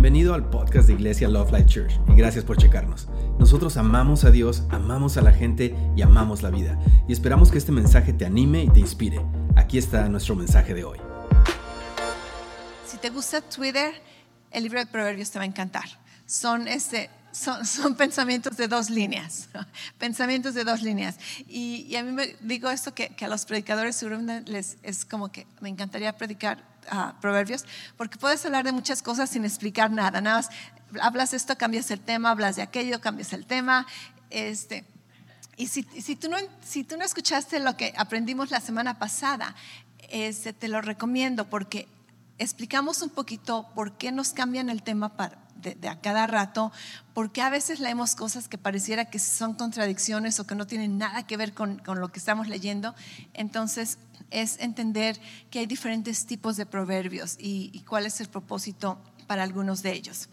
Bienvenido al podcast de Iglesia Love Life Church y gracias por checarnos. Nosotros amamos a Dios, amamos a la gente y amamos la vida. Y esperamos que este mensaje te anime y te inspire. Aquí está nuestro mensaje de hoy. Si te gusta Twitter, el libro de Proverbios te va a encantar. Son, este, son, son pensamientos de dos líneas, pensamientos de dos líneas. Y, a mí me digo esto que, que a los predicadores seguramente les es como que me encantaría predicar proverbios, porque puedes hablar de muchas cosas sin explicar nada. Nada más hablas esto, cambias el tema, hablas de aquello, cambias el tema. Este, y si, si, tú no, si tú no escuchaste lo que aprendimos la semana pasada, este, te lo recomiendo porque explicamos un poquito por qué nos cambian el tema para, de, a cada rato, porque a veces leemos cosas que pareciera que son contradicciones o que no tienen nada que ver con, con lo que estamos leyendo. Entonces, es entender que hay diferentes tipos de proverbios y, cuál es el propósito para algunos de ellos.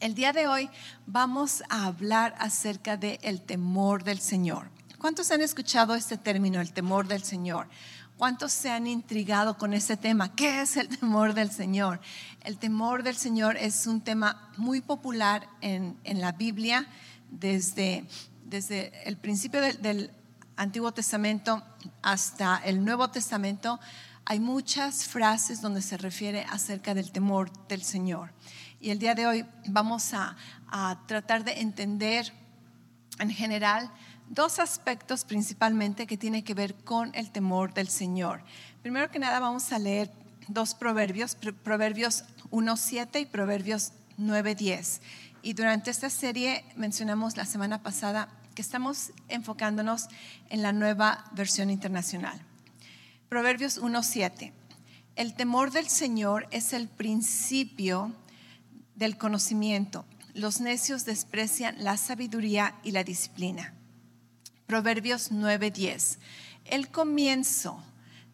El día de hoy vamos a hablar acerca del el temor del Señor. ¿Cuántos han escuchado este término, el temor del Señor? ¿Cuántos se han intrigado con este tema? ¿Qué es el temor del Señor? El temor del Señor es un tema muy popular en, la Biblia desde, desde el principio del Antiguo Testamento hasta el Nuevo Testamento, hay muchas frases donde se refiere acerca del temor del Señor. Y el día de hoy vamos a, tratar de entender en general dos aspectos principalmente que tienen que ver con el temor del Señor. Primero que nada vamos a leer dos proverbios, Proverbios 1.7 y Proverbios 9.10. Y durante esta serie mencionamos la semana pasada que estamos enfocándonos en la nueva versión internacional. Proverbios 1.7. El temor del Señor es el principio del conocimiento. Los necios desprecian la sabiduría y la disciplina. Proverbios 9:10. El comienzo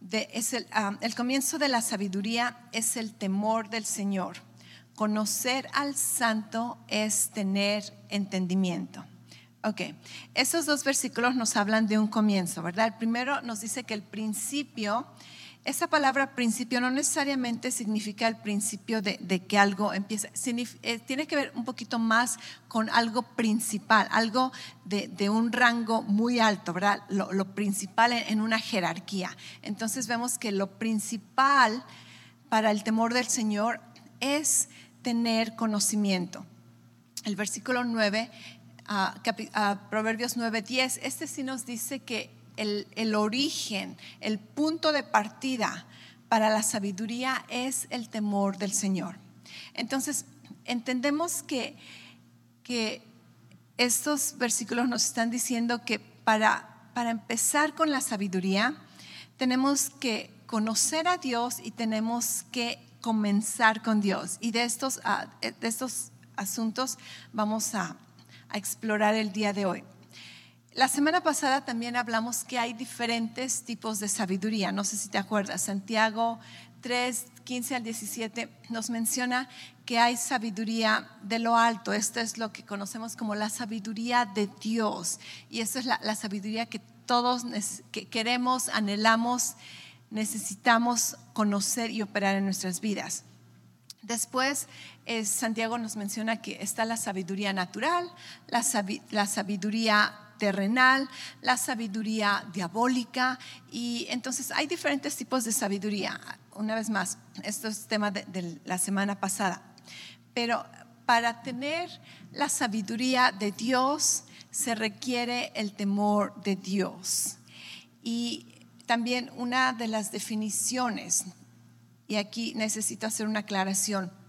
de, ah, el comienzo de la sabiduría es el temor del Señor. Conocer al santo es tener entendimiento. Ok, esos dos versículos nos hablan de un comienzo, ¿verdad? El primero nos dice que el principio, esa palabra principio no necesariamente significa el principio de, que algo empieza, eh, tiene que ver un poquito más con algo principal, algo de, un rango muy alto, ¿verdad? Lo, principal en, una jerarquía. Entonces vemos que lo principal para el temor del Señor es tener conocimiento. El versículo 9 a, Proverbios 9:10, este sí nos dice que el, el, origen, el punto de partida para la sabiduría es el temor del Señor. Entonces, entendemos que, que estos versículos nos están diciendo que para, para empezar con la sabiduría, tenemos que conocer a Dios y tenemos que comenzar con Dios. Y de estos, de estos asuntos vamos a, a explorar el día de hoy. La semana pasada también hablamos que hay diferentes tipos de sabiduría. No sé si te acuerdas, Santiago 3, 15 al 17 nos menciona que hay sabiduría de lo alto. Esto es lo que conocemos como la sabiduría de Dios. Y esto es la, la sabiduría que todos que queremos, anhelamos, necesitamos conocer y operar en nuestras vidas. Después, Santiago nos menciona que está la sabiduría natural, la, sabiduría terrenal, la sabiduría diabólica y entonces hay diferentes tipos de sabiduría. Una vez más, esto es tema de, la semana pasada, pero para tener la sabiduría de Dios se requiere el temor de Dios. Y también una de las definiciones y aquí necesito hacer una aclaración.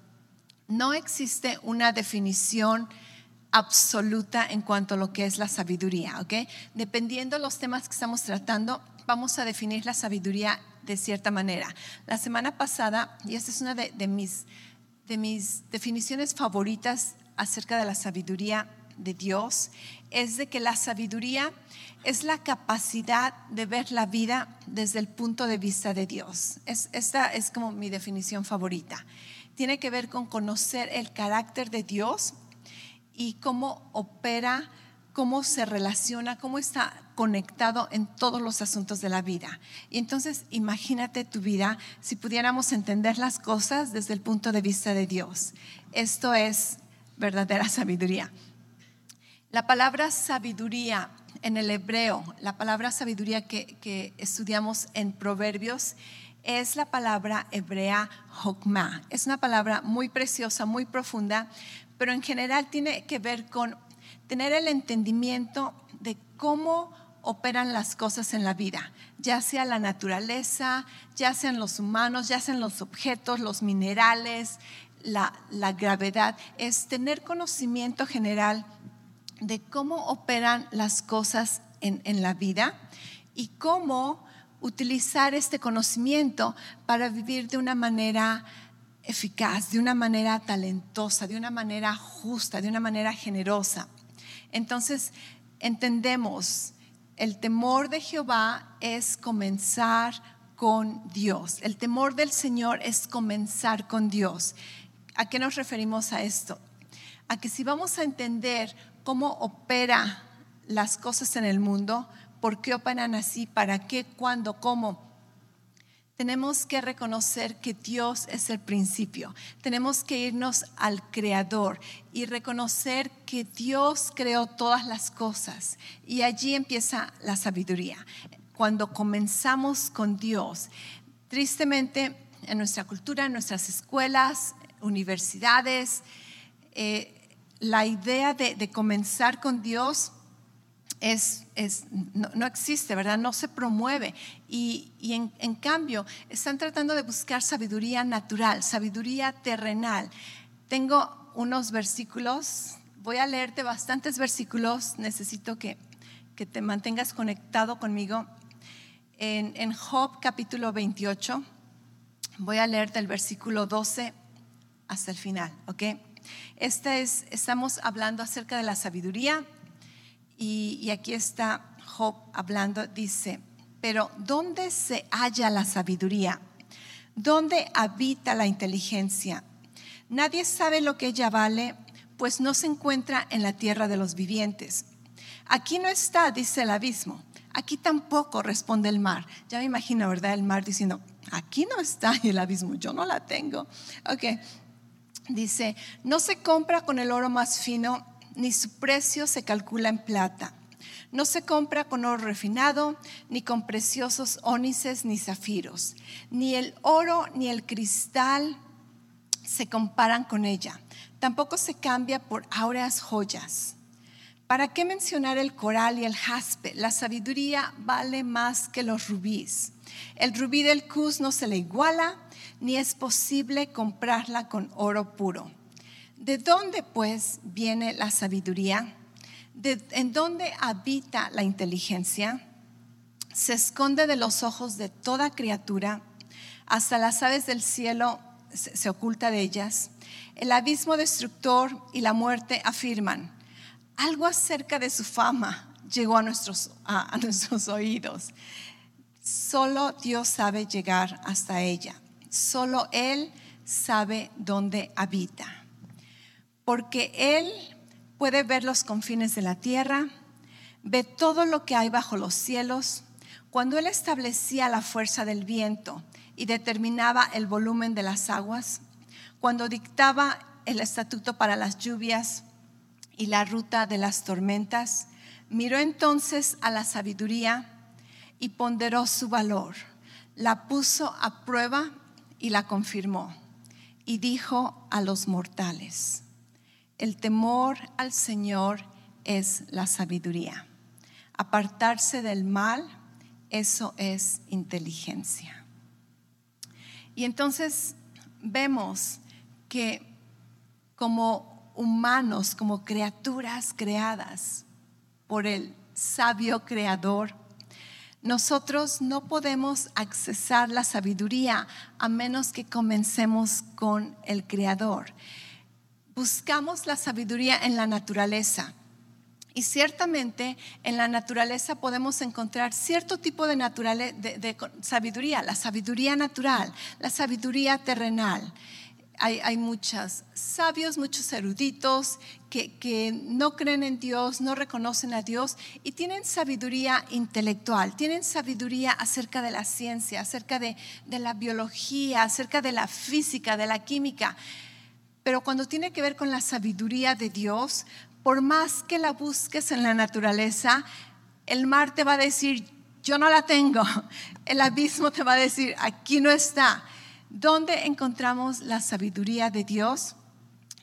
No existe una definición absoluta en cuanto a lo que es la sabiduría, ¿ok? Dependiendo de los temas que estamos tratando, vamos a definir la sabiduría de cierta manera. La semana pasada, y esta es una de, mis, de mis definiciones favoritas acerca de la sabiduría de Dios, es de que la sabiduría es la capacidad de ver la vida desde el punto de vista de Dios. esta es como mi definición favorita. Tiene que ver con conocer el carácter de Dios y cómo opera, cómo se relaciona, cómo está conectado en todos los asuntos de la vida. Y entonces imagínate tu vida si pudiéramos entender las cosas desde el punto de vista de Dios. Esto es verdadera sabiduría. La palabra sabiduría en el hebreo, la palabra sabiduría que, estudiamos en Proverbios, es la palabra hebrea hokmah. Es una palabra muy preciosa, muy profunda, pero en general tiene que ver con tener el entendimiento de cómo operan las cosas en la vida, ya sea la naturaleza, ya sean los humanos, ya sean los objetos, los minerales, la, gravedad, es tener conocimiento general de cómo operan las cosas en, en la vida y cómo utilizar este conocimiento para vivir de una manera eficaz, de una manera talentosa, de una manera justa, de una manera generosa. Entonces, entendemos, el temor de Jehová es comenzar con Dios. El temor del Señor es comenzar con Dios. ¿A qué nos referimos a esto? A que si vamos a entender cómo opera las cosas en el mundo, por qué operan así, para qué, cuándo, cómo, tenemos que reconocer que Dios es el principio. Tenemos que irnos al Creador y reconocer que Dios creó todas las cosas. Y allí empieza la sabiduría. Cuando comenzamos con Dios, tristemente en nuestra cultura, en nuestras escuelas, universidades, eh, la idea de comenzar con Dios es, no, existe, ¿verdad? No se promueve. Y, en, cambio, están tratando de buscar sabiduría natural, sabiduría terrenal. Tengo unos versículos, voy a leerte bastantes versículos, necesito que, que te mantengas conectado conmigo. En, en Job capítulo 28, voy a leerte el versículo 12 hasta el final, ¿ok? Este es, estamos hablando acerca de la sabiduría y, aquí está Job hablando, dice, pero ¿dónde se halla la sabiduría? ¿Dónde habita la inteligencia? Nadie sabe lo que ella vale, pues no se encuentra en la tierra de los vivientes. Aquí no está, dice el abismo. Aquí tampoco responde el mar. Ya me imagino, ¿verdad? El mar diciendo, aquí no está el abismo, yo no la tengo. Ok. Dice, no se compra con el oro más fino ni su precio se calcula en plata. No se compra con oro refinado, ni con preciosos ónices ni zafiros. Ni el oro ni el cristal se comparan con ella. Tampoco se cambia por áureas joyas. ¿Para qué mencionar el coral y el jaspe? La sabiduría vale más que los rubíes. El rubí del Cus no se le iguala, ni es posible comprarla con oro puro. ¿De dónde pues viene la sabiduría? ¿En dónde habita la inteligencia? Se esconde de los ojos de toda criatura, hasta las aves del cielo se, oculta de ellas. El abismo destructor y la muerte afirman, algo acerca de su fama llegó a nuestros, a nuestros oídos. Solo Dios sabe llegar hasta ella. Solo Él sabe dónde habita porque Él puede ver los confines de la tierra, ve todo lo que hay bajo los cielos. Cuando Él establecía la fuerza del viento y determinaba el volumen de las aguas, cuando dictaba el estatuto para las lluvias y la ruta de las tormentas, miró entonces a la sabiduría y ponderó su valor, la puso a prueba y la confirmó, y dijo a los mortales, el temor al Señor es la sabiduría. Apartarse del mal, eso es inteligencia. Y entonces vemos que como humanos, como criaturas creadas por el sabio creador, nosotros no podemos accesar la sabiduría a menos que comencemos con el creador buscamos la sabiduría en la naturaleza. Y ciertamente en la naturaleza podemos encontrar cierto tipo de, sabiduría, la sabiduría natural, la sabiduría terrenal. hay, muchos sabios, muchos eruditos que, no creen en Dios, no reconocen a Dios y tienen sabiduría intelectual, tienen sabiduría acerca de la ciencia, acerca de la biología, acerca de la física, de la química. Pero cuando tiene que ver con la sabiduría de Dios, por más que la busques en la naturaleza, el mar te va a decir, yo no la tengo. El abismo te va a decir, aquí no está. ¿Dónde encontramos la sabiduría de Dios?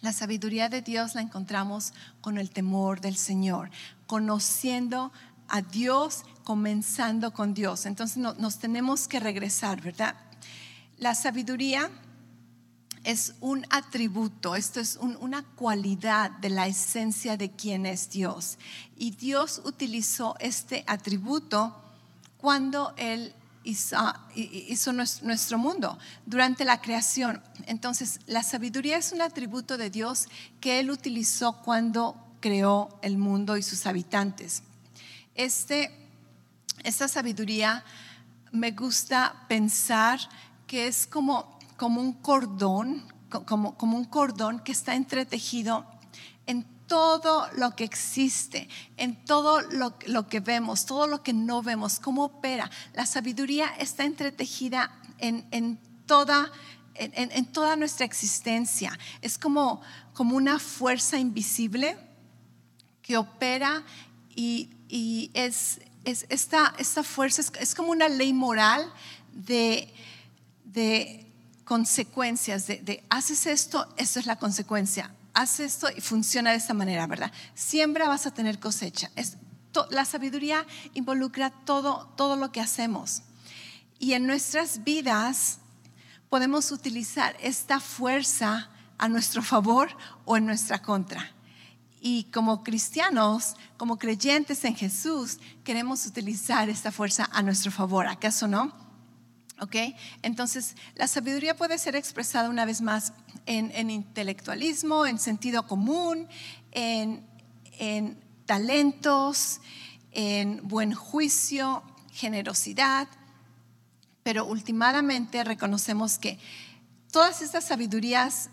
La sabiduría de Dios la encontramos con el temor del Señor, conociendo a Dios, comenzando con Dios. Entonces nos tenemos que regresar, ¿verdad? La sabiduría es un atributo, esto es una cualidad de la esencia de quien es Dios. Y Dios utilizó este atributo cuando Él hizo, nuestro mundo durante la creación. Entonces, la sabiduría es un atributo de Dios que Él utilizó cuando creó el mundo y sus habitantes. Este, esta sabiduría me gusta pensar que es como, como un cordón, como, como un cordón que está entretejido en todo lo que existe, en todo lo, que vemos, todo lo que no vemos, cómo opera. La sabiduría está entretejida en, toda, en, toda nuestra existencia. Es como, como una fuerza invisible que opera y, es, esta, esta, fuerza es, como una ley moral de, de consecuencias, de, haces esto, esto es la consecuencia haz esto y funciona de esta manera, ¿verdad? Siembra vas a tener cosecha. la sabiduría involucra todo, todo lo que hacemos. Y en nuestras vidas podemos utilizar esta fuerza a nuestro favor o en nuestra contra. Y como cristianos, como creyentes en Jesús, queremos utilizar esta fuerza a nuestro favor, ¿acaso no? ¿Ok? Entonces, la sabiduría puede ser expresada una vez más en, intelectualismo, en sentido común, en, talentos, en buen juicio, generosidad, pero últimamente reconocemos que todas estas sabidurías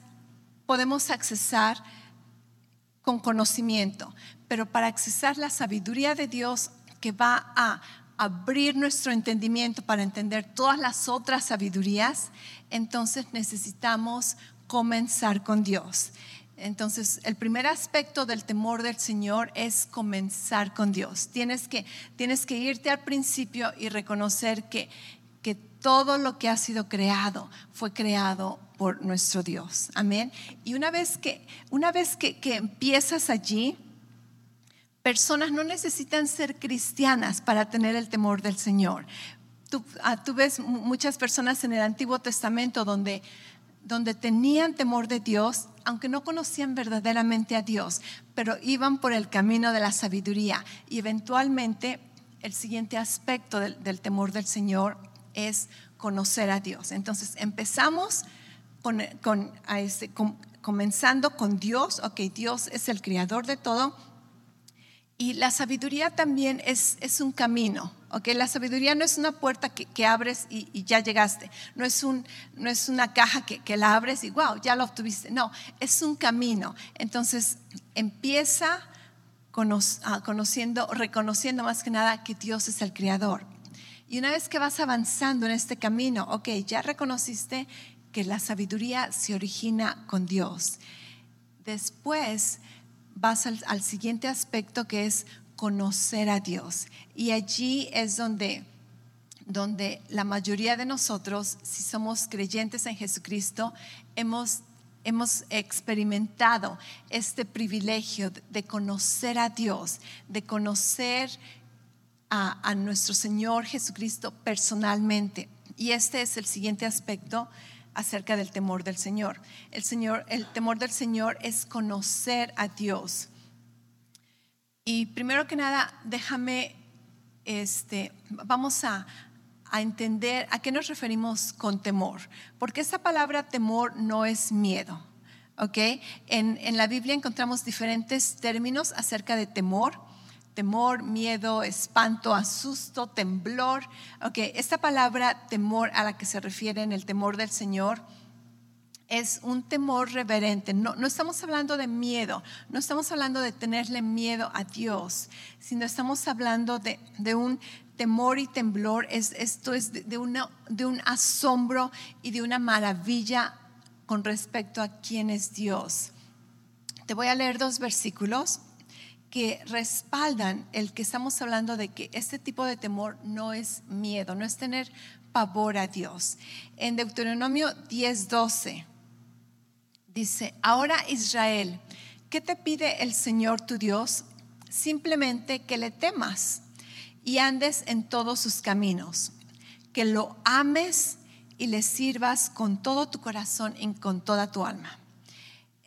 podemos accesar con conocimiento, pero para accesar la sabiduría de Dios que va a abrir nuestro entendimiento para entender todas las otras sabidurías, entonces necesitamos comenzar con Dios. Entonces, el primer aspecto del temor del Señor es comenzar con Dios. Tienes que, tienes que irte al principio y reconocer que, que todo lo que ha sido creado fue creado por nuestro Dios. Amén. Y una vez que, una vez que, que empiezas allí, personas no necesitan ser cristianas para tener el temor del Señor. Tú, ah, ves muchas personas en el Antiguo Testamento donde donde tenían temor de Dios, aunque no conocían verdaderamente a Dios, pero iban por el camino de la sabiduría. Y eventualmente el siguiente aspecto del, temor del Señor es conocer a Dios. Entonces empezamos con, este, comenzando con Dios, ok, Dios es el creador de todo, y la sabiduría también es, es un camino, ¿ok? La sabiduría no es una puerta que, abres y, ya llegaste, no es, un, no es una caja que, que, la abres y wow, ya lo obtuviste, no, es un camino. Entonces empieza ah, conociendo, reconociendo más que nada que Dios es el creador. Y una vez que vas avanzando en este camino, ok, ya reconociste que la sabiduría se origina con Dios. Después vas al, siguiente aspecto que es conocer a Dios. Y allí es donde, donde la mayoría de nosotros, si somos creyentes en Jesucristo, hemos, hemos experimentado este privilegio de conocer a Dios, de conocer a, a nuestro Señor Jesucristo personalmente. Y este es el siguiente aspecto acerca del temor del Señor. El Señor, el temor del Señor es conocer a Dios. Y primero que nada, déjame, este, vamos a, a entender a qué nos referimos con temor, porque esa palabra temor no es miedo. ¿ok? En, en la Biblia encontramos diferentes términos acerca de temor temor, miedo, espanto, asusto, temblor. Ok, esta palabra temor a la que se refiere en el temor del Señor es un temor reverente. No, no, estamos hablando de miedo, no estamos hablando de tenerle miedo a Dios, sino estamos hablando de, de un temor y temblor. Es, esto es de, de, una, de un asombro y de una maravilla con respecto a quién es Dios. Te voy a leer dos versículos que respaldan el que estamos hablando de que este tipo de temor no es miedo, no es tener pavor a Dios. En Deuteronomio 10:12 dice, ahora Israel, ¿qué te pide el Señor tu Dios? Simplemente que le temas y andes en todos sus caminos, que lo ames y le sirvas con todo tu corazón y con toda tu alma.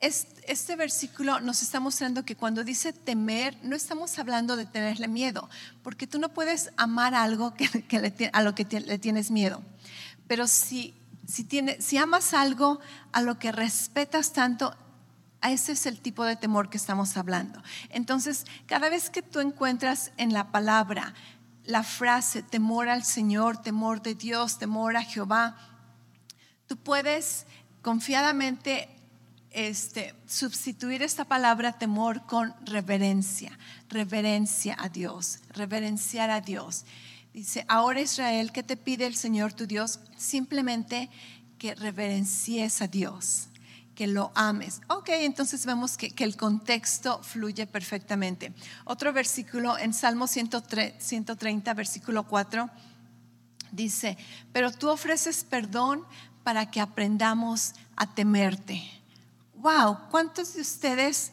Este, versículo nos está mostrando que cuando dice temer, no estamos hablando de tenerle miedo, porque tú no puedes amar algo que, a lo que le tienes miedo. Pero si, si, tiene, si amas algo a lo que respetas tanto, ese es el tipo de temor que estamos hablando. Entonces, cada vez que tú encuentras en la palabra la frase temor al Señor, temor de Dios, temor a Jehová, tú puedes confiadamente este, sustituir esta palabra temor con reverencia, reverencia a Dios, reverenciar a Dios. Dice, ahora Israel, ¿qué te pide el Señor tu Dios? Simplemente que reverencies a Dios, que lo ames. Ok, entonces vemos que, que el contexto fluye perfectamente. Otro versículo en Salmo 130, versículo 4, dice, pero tú ofreces perdón para que aprendamos a temerte wow, ¿cuántos de ustedes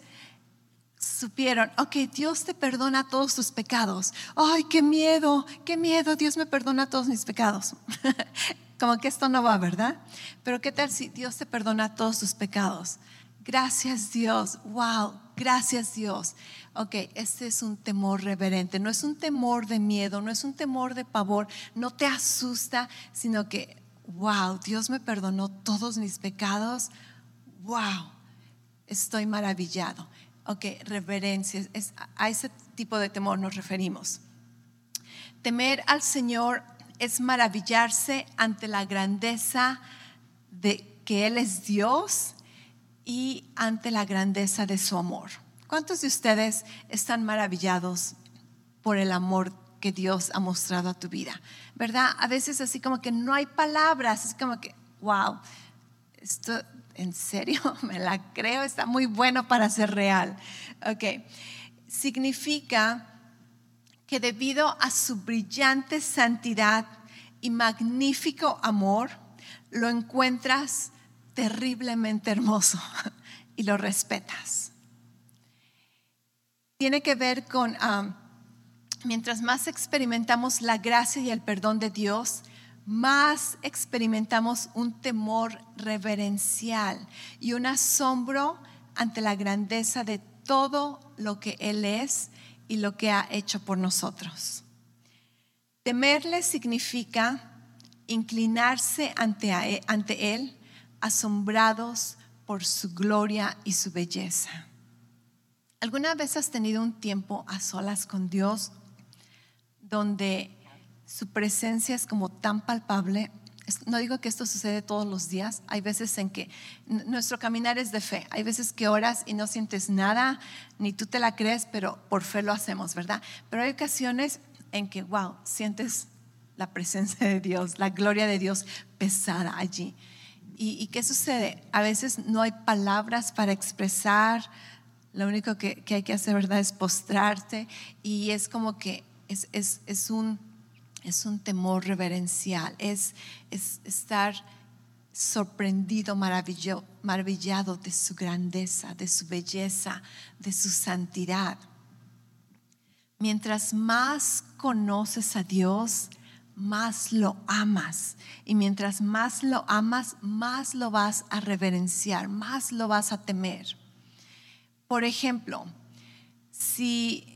supieron, ok, Dios te perdona todos tus pecados? Ay, qué miedo, qué miedo, Dios me perdona todos mis pecados. Como que esto no va, ¿verdad? Pero ¿qué tal si Dios te perdona todos tus pecados? Gracias Dios, wow, gracias Dios. Ok, este es un temor reverente, no es un temor de miedo, no es un temor de pavor, no te asusta, sino que, wow, Dios me perdonó todos mis pecados, wow estoy maravillado. Ok, reverencia, a ese tipo de temor nos referimos. Temer al Señor es maravillarse ante la grandeza de que Él es Dios y ante la grandeza de su amor. ¿Cuántos de ustedes están maravillados por el amor que Dios ha mostrado a tu vida? ¿Verdad? A veces así como que no hay palabras, es como que, wow, esto ¿En serio? Me la creo, está muy bueno para ser real. Ok. Significa que debido a su brillante santidad y magnífico amor, lo encuentras terriblemente hermoso y lo respetas. Tiene que ver con, ah, mientras más experimentamos la gracia y el perdón de Dios, más experimentamos un temor reverencial y un asombro ante la grandeza de todo lo que Él es y lo que ha hecho por nosotros. Temerle significa inclinarse ante, ante Él, asombrados por su gloria y su belleza. ¿Alguna vez has tenido un tiempo a solas con Dios donde su presencia es como tan palpable. No digo que esto sucede todos los días, hay veces en que nuestro caminar es de fe, hay veces que oras y no sientes nada, ni tú te la crees, pero por fe lo hacemos, ¿verdad? Pero hay ocasiones en que, wow, sientes la presencia de Dios, la gloria de Dios pesada allí. ¿Y, qué sucede? A veces no hay palabras para expresar, lo único que, hay que hacer, ¿verdad?, es postrarte y es como que es un es un temor reverencial, es, estar sorprendido, maravillado de su grandeza, de su belleza, de su santidad. Mientras más conoces a Dios, más lo amas. Y mientras más lo amas, más lo vas a reverenciar, más lo vas a temer. Por ejemplo, si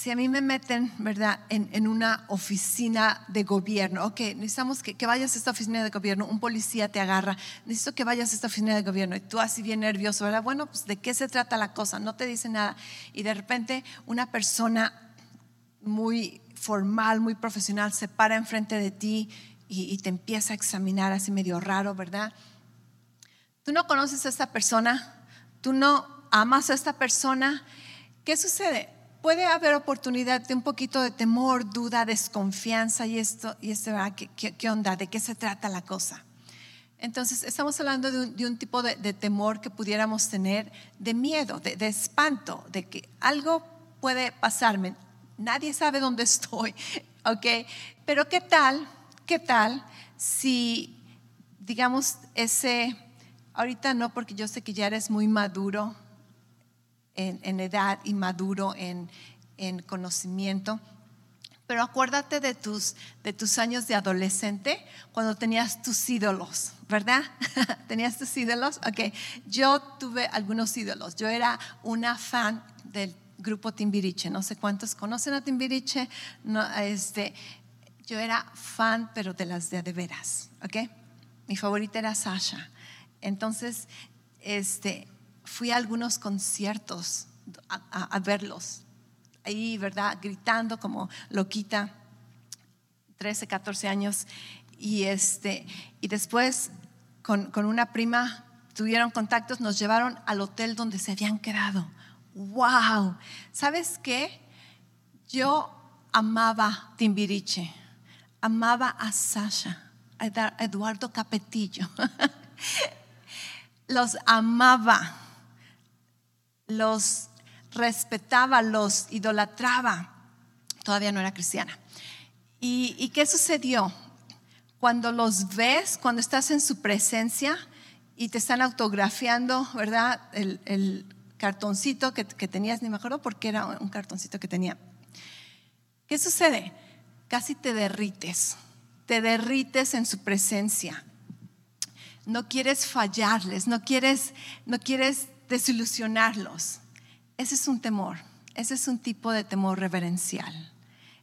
si a mí me meten, ¿verdad?, en, una oficina de gobierno, ok, necesitamos que, vayas a esta oficina de gobierno, un policía te agarra, necesito que vayas a esta oficina de gobierno y tú así bien nervioso, ¿verdad? Bueno, pues de qué se trata la cosa, no te dice nada. Y de repente una persona muy formal, muy profesional, se para enfrente de ti y, y te empieza a examinar así medio raro, ¿verdad? tú no conoces a esta persona, tú no amas a esta persona, ¿qué sucede? Puede haber oportunidad de un poquito de temor, duda, desconfianza y esto, y esto, ¿Qué, qué, onda? ¿De qué se trata la cosa? Entonces, estamos hablando de un, tipo de, temor que pudiéramos tener, de miedo, de, de espanto, de que algo puede pasarme. Nadie sabe dónde estoy, ¿ok? Pero ¿qué tal? ¿Qué tal si, digamos, ese, ahorita no, porque yo sé que ya eres muy maduro en, edad y maduro en, conocimiento, pero acuérdate de tus, de tus años de adolescente, cuando tenías tus ídolos, ¿verdad? ¿Tenías tus ídolos? Ok, yo tuve algunos ídolos. Yo era una fan del grupo Timbiriche. No sé cuántos conocen a Timbiriche. No, este, yo era fan, pero de las de, de veras, ¿ok? Mi favorita era Sasha. Entonces, este, fui a algunos conciertos a, verlos. Ahí, ¿verdad? Gritando como loquita, 13, 14 años. Y, este, y después, con, con una prima, tuvieron contactos, nos llevaron al hotel donde se habían quedado wow, ¿sabes qué? Yo amaba Timbiriche, amaba a Sasha, Eduardo Capetillo. los amaba, los respetaba, los idolatraba. Todavía no era cristiana. ¿Y, qué sucedió? Cuando los ves, cuando estás en su presencia y te están autografiando, ¿verdad? el, cartoncito que, tenías, ni me acuerdo porque era un cartoncito que tenía. ¿Qué sucede? Casi te derrites, te derrites en su presencia. No quieres fallarles, no quieres, no quieres desilusionarlos. Ese es un temor, ese es un tipo de temor reverencial.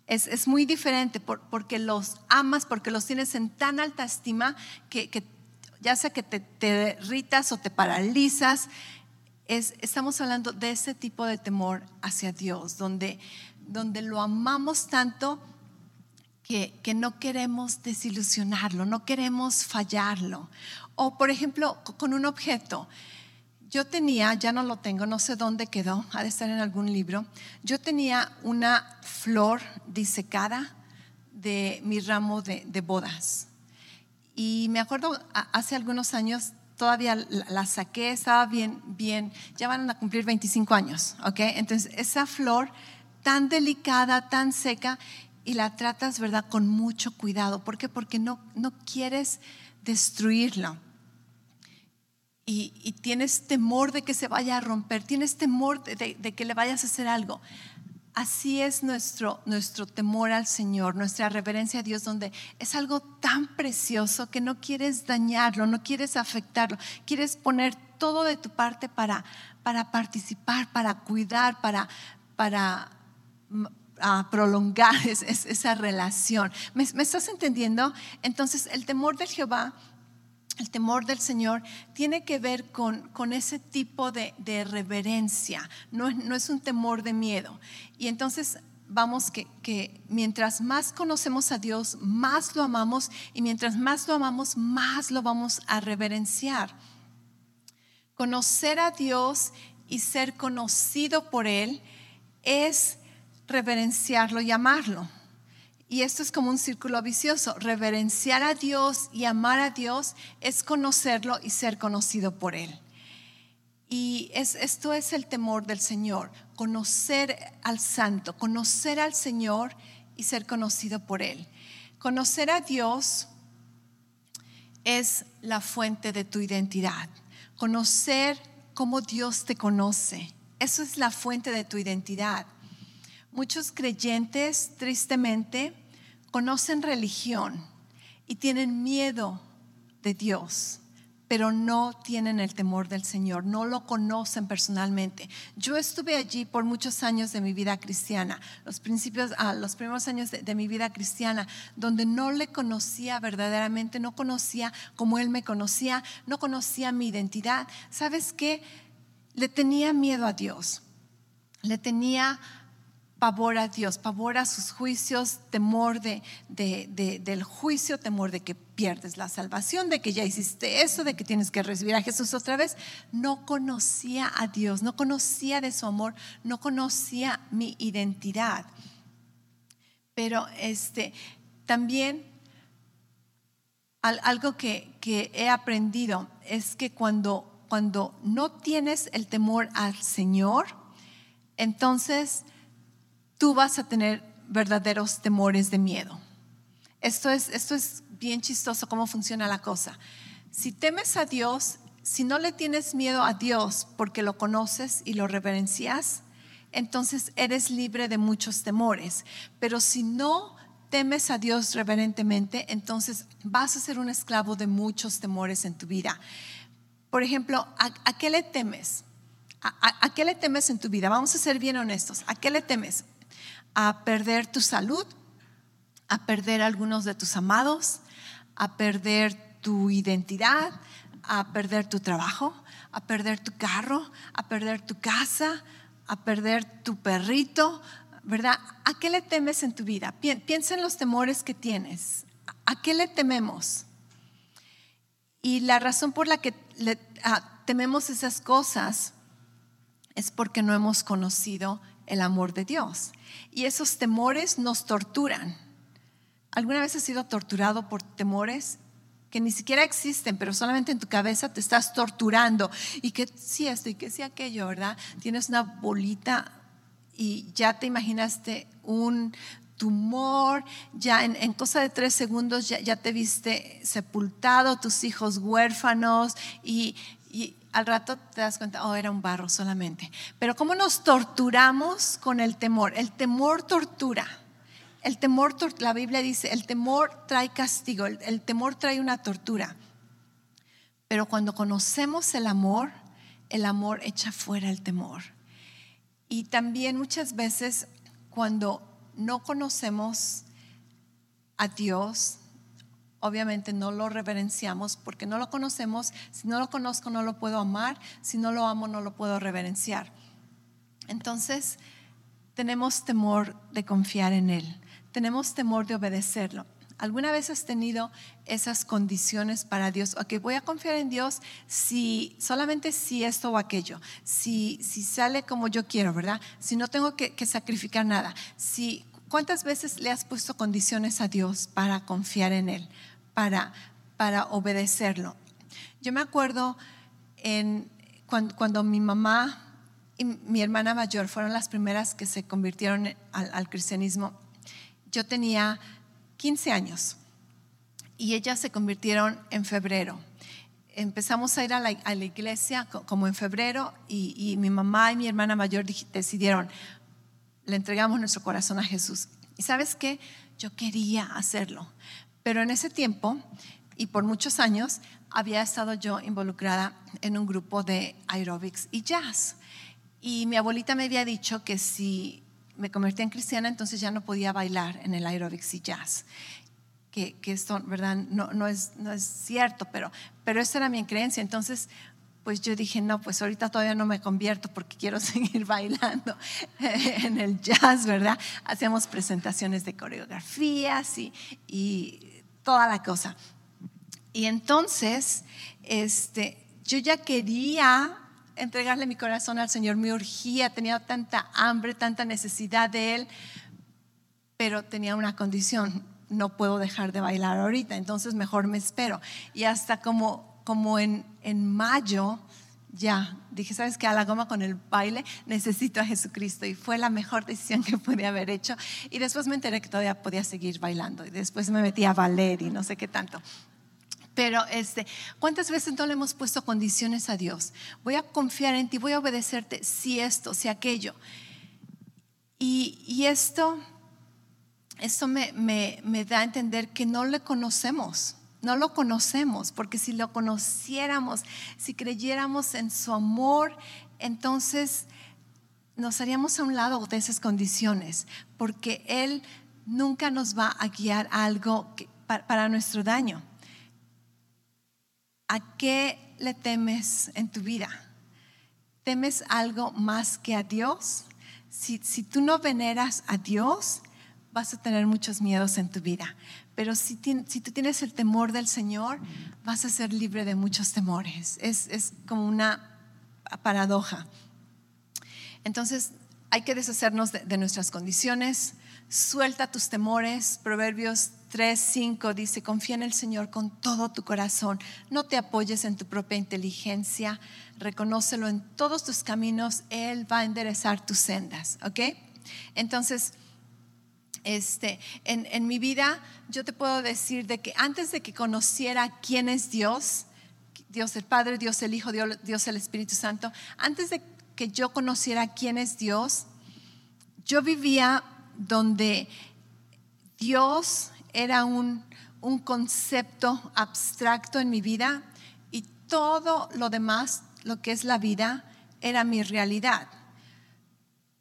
Es, muy diferente porque los amas, porque los tienes en tan alta estima que, ya sea que te, te derritas o te paralizas, estamos hablando de ese tipo de temor hacia Dios, donde, donde lo amamos tanto que, que, no queremos desilusionarlo, no queremos fallarlo. O por ejemplo, con un objeto. Yo tenía, ya no lo tengo, no sé dónde quedó, ha de estar en algún libro. Yo tenía una flor disecada de mi ramo de, bodas. Y me acuerdo, hace algunos años todavía la saqué, estaba bien, bien, ya van a cumplir 25 años, ¿ok? Entonces, esa flor tan delicada, tan seca, y la tratas, ¿verdad?, con mucho cuidado. ¿Por qué? Porque no, no quieres destruirlo. Y, tienes temor de que se vaya a romper, tienes temor de que le vayas a hacer algo. Así es nuestro, nuestro temor al Señor, nuestra reverencia a Dios, donde es algo tan precioso que no quieres dañarlo, no quieres afectarlo, quieres poner todo de tu parte para, para participar, para cuidar, para, para mm, prolongar esa relación. ¿Me, ¿Me estás entendiendo? Entonces, el temor de Jehová el temor del Señor tiene que ver con, con ese tipo de, reverencia, no, no, es un temor de miedo. Y entonces vamos que, que, mientras más conocemos a Dios, más lo amamos y mientras más lo amamos, más lo vamos a reverenciar. Conocer a Dios y ser conocido por Él es reverenciarlo y amarlo. Y esto es como un círculo vicioso. Reverenciar a Dios y amar a Dios es conocerlo y ser conocido por Él. Y esto es el temor del Señor, conocer al Santo, conocer al Señor y ser conocido por Él. Conocer a Dios es la fuente de tu identidad. Conocer cómo Dios te conoce, eso es la fuente de tu identidad. Muchos creyentes, tristemente, conocen religión y tienen miedo de Dios, pero no tienen el temor del Señor, no lo conocen personalmente. Yo estuve allí por muchos años de mi vida cristiana, los principios, ah, los primeros años de, mi vida cristiana, donde no le conocía verdaderamente, no conocía como Él me conocía, no conocía mi identidad. ¿Sabes qué? Le tenía miedo a Dios, le tenía pavor a Dios, pavor a sus juicios, temor de, del juicio, temor de que pierdes la salvación, de que ya hiciste eso, de que tienes que recibir a Jesús otra vez. No conocía a Dios, no conocía de su amor, no conocía mi identidad. Pero este, también algo que, que he aprendido es que cuando, cuando no tienes el temor al Señor, entonces tú vas a tener verdaderos temores de miedo. Esto es, esto es bien chistoso cómo funciona la cosa. Si temes a Dios, si no le tienes miedo a Dios porque lo conoces y lo reverencias, entonces eres libre de muchos temores. Pero si no temes a Dios reverentemente, entonces vas a ser un esclavo de muchos temores en tu vida. Por ejemplo, ¿a, qué le temes? ¿A, qué le temes en tu vida? Vamos a ser bien honestos. ¿A qué le temes? ¿A perder tu salud? ¿A perder algunos de tus amados? ¿A perder tu identidad? ¿A perder tu trabajo? ¿A perder tu carro? ¿A perder tu casa? ¿A perder tu perrito? ¿verdad? ¿A qué le temes en tu vida? Piensa en los temores que tienes. ¿A qué le tememos? Y la razón por la que ah, tememos esas cosas es porque no hemos conocido el amor de Dios. Y esos temores nos torturan. ¿Alguna vez has sido torturado por temores que ni siquiera existen, pero solamente en tu cabeza te estás torturando? Y que sí esto y que sí aquello, ¿verdad? Tienes una bolita y ya te imaginaste un tumor, ya en, cosa de tres segundos ya, te viste sepultado, tus hijos huérfanos y, al rato te das cuenta, oh, era un barro solamente. Pero ¿cómo nos torturamos con el temor? El temor tortura. El temor, la Biblia dice, el temor trae castigo, el temor trae una tortura. Pero cuando conocemos el amor, el amor echa fuera el temor. Y también muchas veces cuando no conocemos a Dios, obviamente no lo reverenciamos porque no lo conocemos. Si no lo conozco no lo puedo amar, si no lo amo no lo puedo reverenciar. Entonces tenemos temor de confiar en Él, tenemos temor de obedecerlo. ¿Alguna vez has tenido esas condiciones para Dios? Ok, voy a confiar en Dios si solamente si esto o aquello, si, si sale como yo quiero, ¿verdad? Si no tengo que, sacrificar nada. Si, ¿Cuántas veces le has puesto condiciones a Dios para confiar en Él, para, para obedecerlo? Yo me acuerdo en, cuando, mi mamá y mi hermana mayor fueron las primeras que se convirtieron al cristianismo. Yo tenía 15 años y ellas se convirtieron en febrero. Empezamos a ir a la, iglesia como en febrero y, mi mamá y mi hermana mayor decidieron, le entregamos nuestro corazón a Jesús. Y sabes qué, yo quería hacerlo, pero en ese tiempo y por muchos años había estado yo involucrada en un grupo de aerobics y jazz. Y mi abuelita me había dicho que si me convertí en cristiana, entonces ya no podía bailar en el aerobics y jazz. Que, que esto, ¿verdad? No, no, es, no es cierto, pero, pero esa era mi creencia. Entonces, pues yo dije, no, pues ahorita todavía no me convierto porque quiero seguir bailando en el jazz, ¿verdad? Hacemos presentaciones de coreografías y, y toda la cosa. Y entonces, este, yo ya quería entregarle mi corazón al Señor, me urgía, tenía tanta hambre, tanta necesidad de Él, pero tenía una condición, no puedo dejar de bailar ahorita, entonces mejor me espero. Y hasta como, como en, en mayo, ya, dije, ¿sabes qué? A la goma con el baile, necesito a Jesucristo. Y fue la mejor decisión que pude haber hecho. Y después me enteré que todavía podía seguir bailando. Y después me metí a ballet y no sé qué tanto. Pero este, ¿cuántas veces no le hemos puesto condiciones a Dios? Voy a confiar en ti, voy a obedecerte si esto, si aquello. Y, esto, esto me, me da a entender que no le conocemos. No lo conocemos, porque si lo conociéramos, si creyéramos en su amor, entonces nos haríamos a un lado de esas condiciones, porque Él nunca nos va a guiar algo para nuestro daño. ¿A qué le temes en tu vida? ¿Temes algo más que a Dios? Si, si tú no veneras a Dios, vas a tener muchos miedos en tu vida. Pero si, si, tú tienes el temor del Señor, vas a ser libre de muchos temores. Es, es como una paradoja. Entonces, hay que deshacernos de, nuestras condiciones. Suelta tus temores. Proverbios 3, 5 dice, confía en el Señor con todo tu corazón. No te apoyes en tu propia inteligencia. Reconócelo en todos tus caminos. Él va a enderezar tus sendas. ¿Ok? Entonces, este, en, mi vida yo te puedo decir de que antes de que conociera quién es Dios, Dios el Padre, Dios el Hijo, Dios, Dios el Espíritu Santo, antes de que yo conociera quién es Dios, yo vivía donde Dios era un, un concepto abstracto en mi vida y todo lo demás, lo que es la vida, era mi realidad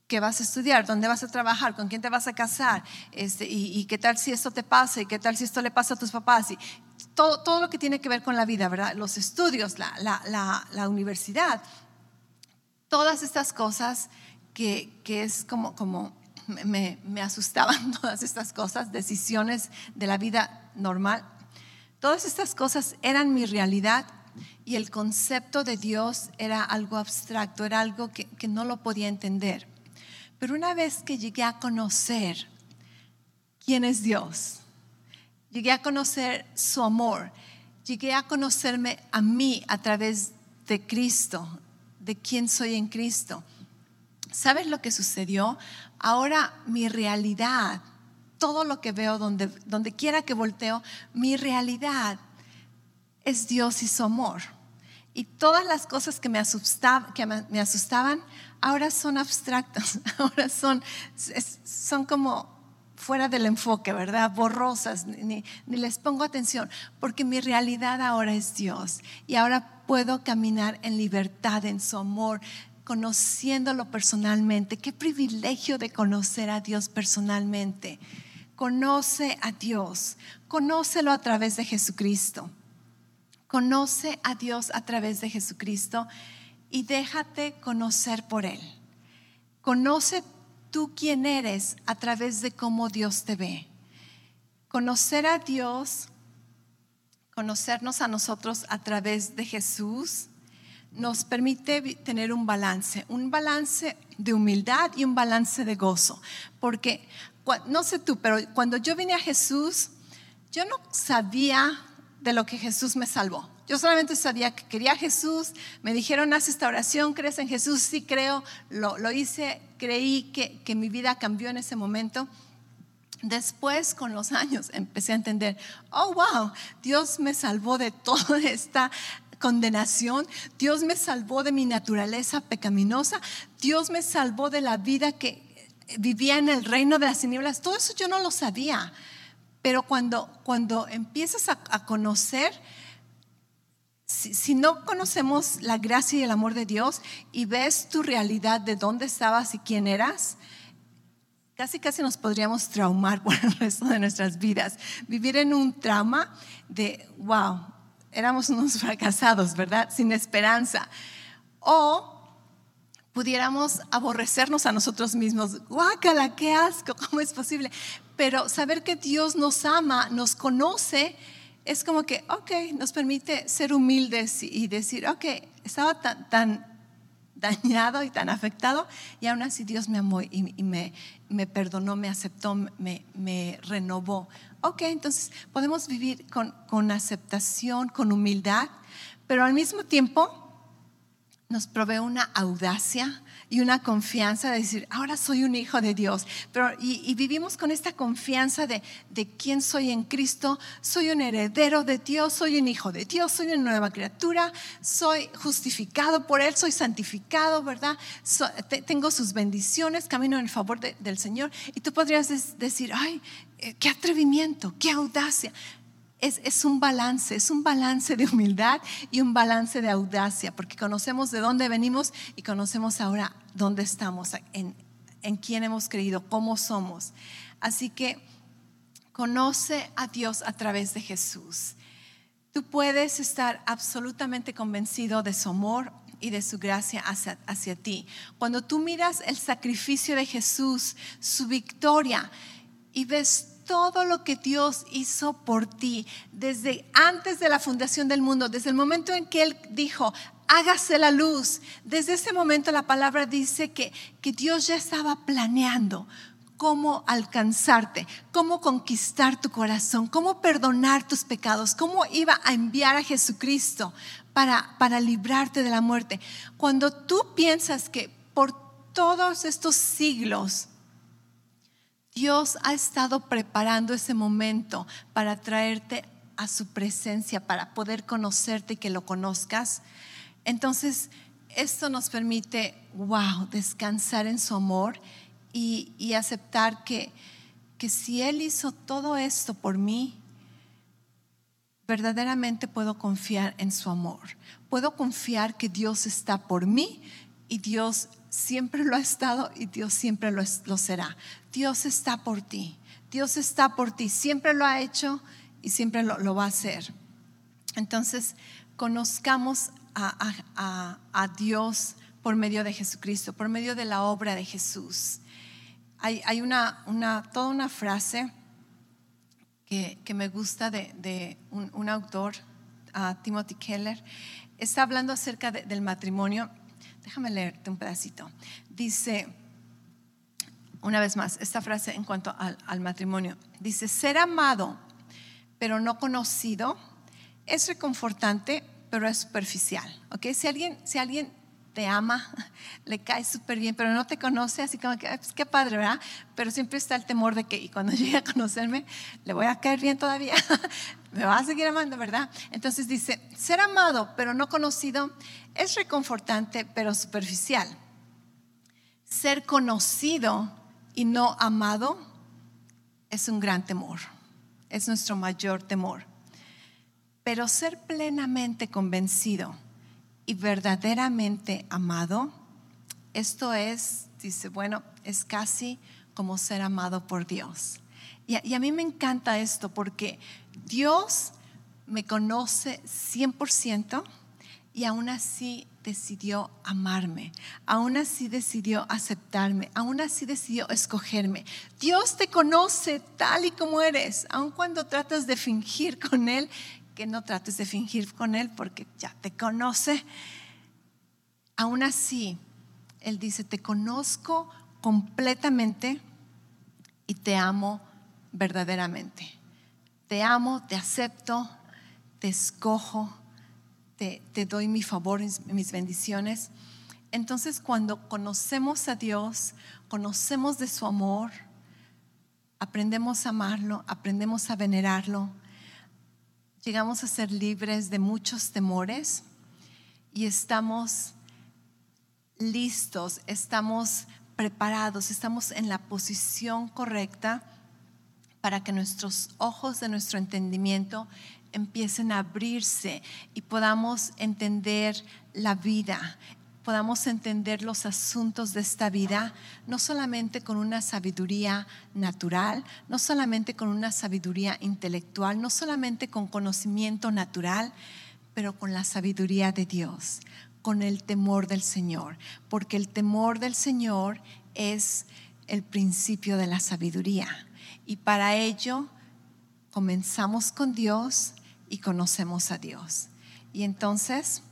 qué vas a estudiar, dónde vas a trabajar, con quién te vas a casar, este, y, qué tal si esto te pasa, y qué tal si esto le pasa a tus papás, y todo, todo lo que tiene que ver con la vida, ¿verdad? Los estudios, la, la, la, universidad, todas estas cosas que, que es como, como me, me asustaban todas estas cosas, decisiones de la vida normal, todas estas cosas eran mi realidad y el concepto de Dios era algo abstracto, era algo que, que no lo podía entender. Pero una vez que llegué a conocer quién es Dios, llegué a conocer su amor, llegué a conocerme a mí a través de Cristo, de quién soy en Cristo. ¿Sabes lo que sucedió? Ahora mi realidad, todo lo que veo donde, quiera que volteo, mi realidad es Dios y su amor. Y todas las cosas que me, asustaban, que me asustaban ahora son abstractas, ahora son, son como fuera del enfoque, ¿verdad? Borrosas, ni, ni, les pongo atención, porque mi realidad ahora es Dios y ahora puedo caminar en libertad, en su amor, conociéndolo personalmente. Qué privilegio de conocer a Dios personalmente. Conoce a Dios, conócelo a través de Jesucristo. Conoce a Dios a través de Jesucristo y déjate conocer por Él. Conoce tú quién eres a través de cómo Dios te ve. Conocer a Dios, conocernos a nosotros a través de Jesús, nos permite tener un balance, un balance de humildad y un balance de gozo. Porque, no sé tú, pero cuando yo vine a Jesús, yo no sabía de lo que Jesús me salvó. Yo solamente sabía que quería a Jesús, me dijeron, haz esta oración, crees en Jesús, sí creo, lo, lo hice, creí que, que mi vida cambió en ese momento. Después, con los años, empecé a entender, oh, wow, Dios me salvó de toda esta condenación, Dios me salvó de mi naturaleza pecaminosa, Dios me salvó de la vida que vivía en el reino de las tinieblas, todo eso yo no lo sabía. Pero cuando, cuando empiezas a, conocer, si, no conocemos la gracia y el amor de Dios y ves tu realidad de dónde estabas y quién eras, casi casi nos podríamos traumar por el resto de nuestras vidas. Vivir en un trauma de, wow, éramos unos fracasados, ¿verdad? Sin esperanza. O pudiéramos aborrecernos a nosotros mismos. Guácala, qué asco, ¿cómo es posible? Pero saber que Dios nos ama, nos conoce es como que, ok, nos permite ser humildes y decir, ok, estaba tan, dañado y tan afectado y aún así Dios me amó y, me, perdonó, me aceptó, me, renovó. Ok, entonces podemos vivir con aceptación, con humildad, pero al mismo tiempo nos provee una audacia y una confianza de decir, ahora soy un hijo de Dios. Pero, y, vivimos con esta confianza de, de, quién soy en Cristo, soy un heredero de Dios, soy un hijo de Dios, soy una nueva criatura, soy justificado por Él, soy santificado, ¿verdad? tengo sus bendiciones, camino en el favor del Señor. Y tú podrías decir, ay, eh, qué atrevimiento, qué audacia es, un balance, es un balance de humildad y un balance de audacia, porque conocemos de dónde venimos y conocemos ahora dónde estamos, en, en quién hemos creído, cómo somos. Así que conoce a Dios a través de Jesús. Tú puedes estar absolutamente convencido de su amor, y de su gracia hacia, hacia ti. Cuando tú miras el sacrificio de Jesús, su victoria, y ves todo lo que Dios hizo por ti desde antes de la fundación del mundo, desde el momento en que Él dijo, hágase la luz, desde ese momento la palabra dice que, que Dios ya estaba planeando cómo alcanzarte, cómo conquistar tu corazón, cómo perdonar tus pecados, cómo iba a enviar a Jesucristo para, para librarte de la muerte. Cuando tú piensas que por todos estos siglos, Dios ha estado preparando ese momento para traerte a su presencia, para poder conocerte y que lo conozcas. Entonces, esto nos permite, wow, descansar en su amor y, aceptar que, que si Él hizo todo esto por mí, verdaderamente puedo confiar en su amor. Puedo confiar que Dios está por mí y Dios siempre lo ha estado y Dios siempre lo, lo, será. Dios está por ti. Dios está por ti. Siempre lo ha hecho y siempre lo, lo va a hacer. Entonces, conozcamos a, a, a, Dios por medio de Jesucristo, por medio de la obra de Jesús. Hay, hay una, una, toda una frase que, que me gusta de, de un, un, autor, Timothy Keller. Está hablando acerca del matrimonio Déjame leerte un pedacito. Dice, una vez más, esta frase en cuanto al, matrimonio. Dice, ser amado, pero no conocido, es reconfortante, pero es superficial. ¿ok? Si alguien, si alguien te ama, le cae súper bien, pero no te conoce, así como que, pues qué padre, ¿verdad? Pero siempre está el temor de que, y cuando llegue a conocerme, le voy a caer bien todavía, me va a seguir amando, ¿verdad? Entonces dice, ser amado, pero no conocido, es reconfortante, pero superficial. Ser conocido y no amado es un gran temor, es nuestro mayor temor. Pero ser plenamente convencido y verdaderamente amado, esto es, dice, bueno, es casi como ser amado por Dios. Y a, mí me encanta esto porque Dios me conoce 100% y aún así decidió amarme, aún así decidió aceptarme, aún así decidió escogerme. Dios te conoce tal y como eres, aun cuando tratas de fingir con Él, que no trates de fingir con Él porque ya te conoce. Aún así, Él dice, te conozco completamente y te amo verdaderamente. Te amo, te acepto, te escojo te, doy mi favor, mis bendiciones. Entonces cuando conocemos a Dios, conocemos de su amor, aprendemos a amarlo, aprendemos a venerarlo, llegamos a ser libres de muchos temores y estamos listos, estamos preparados, estamos en la posición correcta para que nuestros ojos de nuestro entendimiento empiecen a abrirse y podamos entender la vida, podamos entender los asuntos de esta vida, no solamente con una sabiduría natural, no solamente con una sabiduría intelectual, no solamente con conocimiento natural, pero con la sabiduría de Dios, con el temor del Señor, porque el temor del Señor es el principio de la sabiduría. Y para ello comenzamos con Dios y conocemos a Dios. Y entonces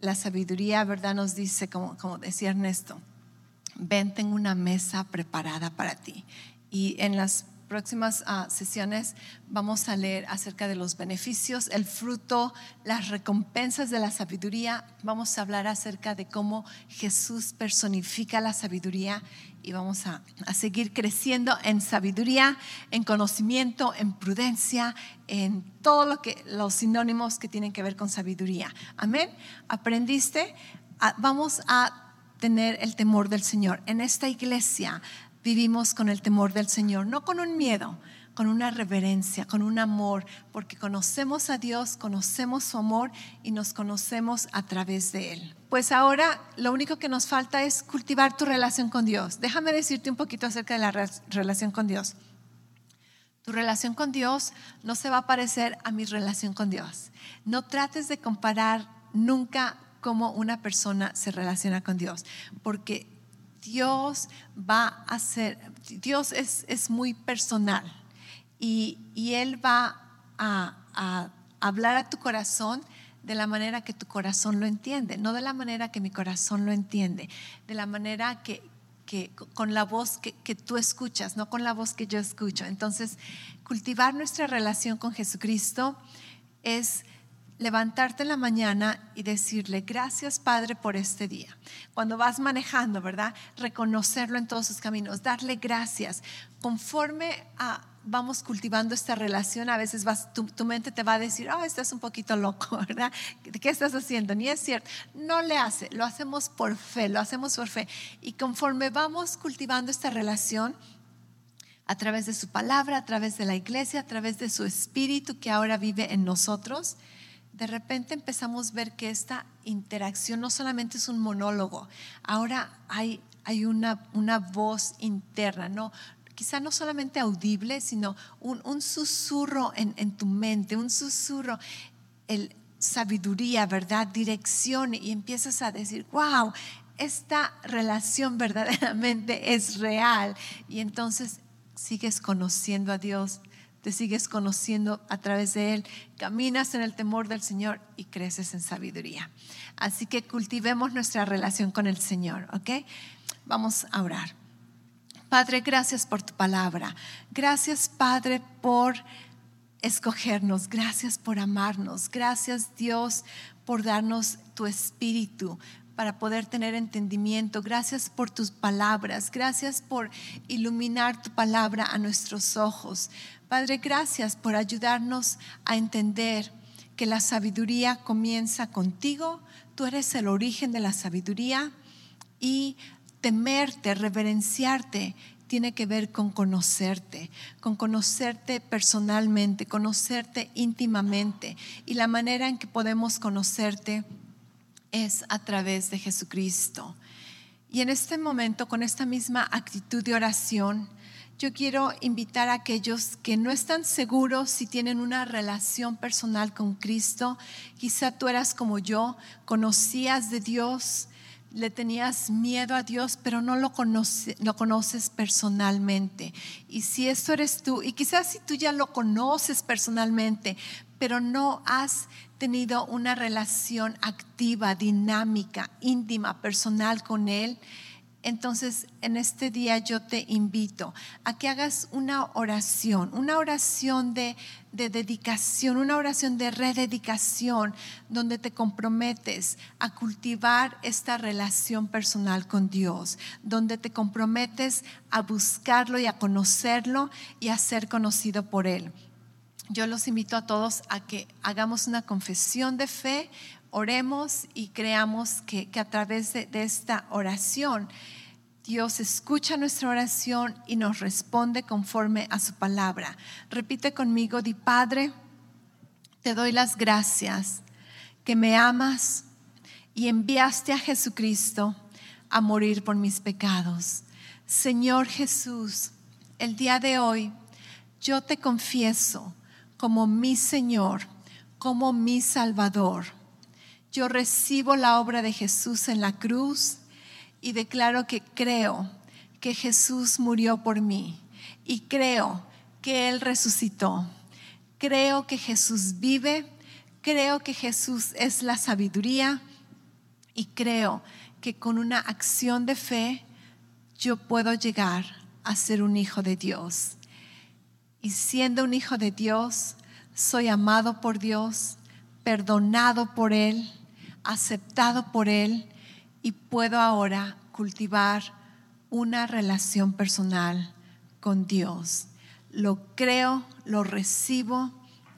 la sabiduría, ¿verdad? Nos dice, como, decía Ernesto, ven, tengo una mesa preparada para ti. Y en las próximas ah, sesiones vamos a leer acerca de los beneficios, el fruto, las recompensas de la sabiduría. Vamos a hablar acerca de cómo Jesús personifica la sabiduría y vamos a, a seguir creciendo en sabiduría, en conocimiento, en prudencia, en todo lo que los sinónimos que tienen que ver con sabiduría. Amén. ¿Aprendiste? Ah, vamos a tener el temor del Señor. En esta iglesia vivimos con el temor del Señor, no con un miedo, con una reverencia, con un amor, porque conocemos a Dios, conocemos su amor y nos conocemos a través de Él. Pues ahora lo único que nos falta es cultivar tu relación con Dios. Déjame decirte un poquito acerca de la relación con Dios. Tu relación con Dios no se va a parecer a mi relación con Dios. No trates de comparar nunca cómo una persona se relaciona con Dios, porque Dios va a ser, Dios es, es muy personal y, Él va a, hablar a tu corazón de la manera que tu corazón lo entiende, no de la manera que mi corazón lo entiende, de la manera que, que con la voz que, que, tú escuchas, no con la voz que yo escucho. Entonces, cultivar nuestra relación con Jesucristo es levantarte en la mañana y decirle, gracias Padre por este día. Cuando vas manejando, ¿verdad? Reconocerlo en todos sus caminos, darle gracias. Conforme a, vamos cultivando esta relación, a veces vas, tu, mente te va a decir, oh, estás un poquito loco, ¿verdad? ¿Qué estás haciendo? Ni es cierto. No le hace, lo hacemos por fe, lo hacemos por fe. Y conforme vamos cultivando esta relación, a través de su palabra, a través de la iglesia, a través de su espíritu que ahora vive en nosotros, de repente empezamos a ver que esta interacción no solamente es un monólogo, ahora hay, hay una, una voz interna, ¿no? Quizá no solamente audible, sino un, un susurro en, en, tu mente, un susurro, el sabiduría, ¿verdad? Dirección, y empiezas a decir, wow, esta relación verdaderamente es real. Y entonces sigues conociendo a Dios, te sigues conociendo a través de Él, caminas en el temor del Señor y creces en sabiduría. Así que cultivemos nuestra relación con el Señor, ¿ok? Vamos a orar. Padre, gracias por tu palabra. Gracias, Padre, por escogernos. Gracias por amarnos. Gracias, Dios, por darnos tu espíritu para poder tener entendimiento. Gracias por tus palabras. Gracias por iluminar tu palabra a nuestros ojos. Padre, gracias por ayudarnos a entender que la sabiduría comienza contigo. Tú eres el origen de la sabiduría y temerte, reverenciarte, tiene que ver con conocerte, con conocerte personalmente, conocerte íntimamente. Y la manera en que podemos conocerte es a través de Jesucristo. Y en este momento, con esta misma actitud de oración, yo quiero invitar a aquellos que no están seguros si tienen una relación personal con Cristo. Quizá tú eras como yo, conocías de Dios, le tenías miedo a Dios, pero no lo, conoce, lo conoces personalmente. Y si esto eres tú, y quizás si tú ya lo conoces personalmente, pero no has tenido una relación activa, dinámica, íntima, personal con Él, entonces en este día yo te invito a que hagas una oración, una oración de, de, dedicación, una oración de rededicación, donde te comprometes a cultivar esta relación personal con Dios, donde te comprometes a buscarlo y a conocerlo y a ser conocido por Él. Yo los invito a todos a que hagamos una confesión de fe, oremos y creamos que, que a través de, de esta oración Dios escucha nuestra oración y nos responde conforme a su palabra. Repite conmigo, di Padre, te doy las gracias que me amas y enviaste a Jesucristo a morir por mis pecados. Señor Jesús, el día de hoy yo te confieso como mi Señor, como mi Salvador. Yo recibo la obra de Jesús en la cruz y declaro que creo que Jesús murió por mí y creo que Él resucitó. Creo que Jesús vive, creo que Jesús es la sabiduría y creo que con una acción de fe yo puedo llegar a ser un hijo de Dios. Y siendo un hijo de Dios, soy amado por Dios, perdonado por Él, aceptado por Él y puedo ahora cultivar una relación personal con Dios. Lo creo, lo recibo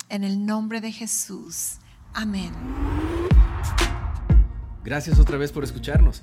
en el nombre de Jesús. Amén. Gracias otra vez por escucharnos.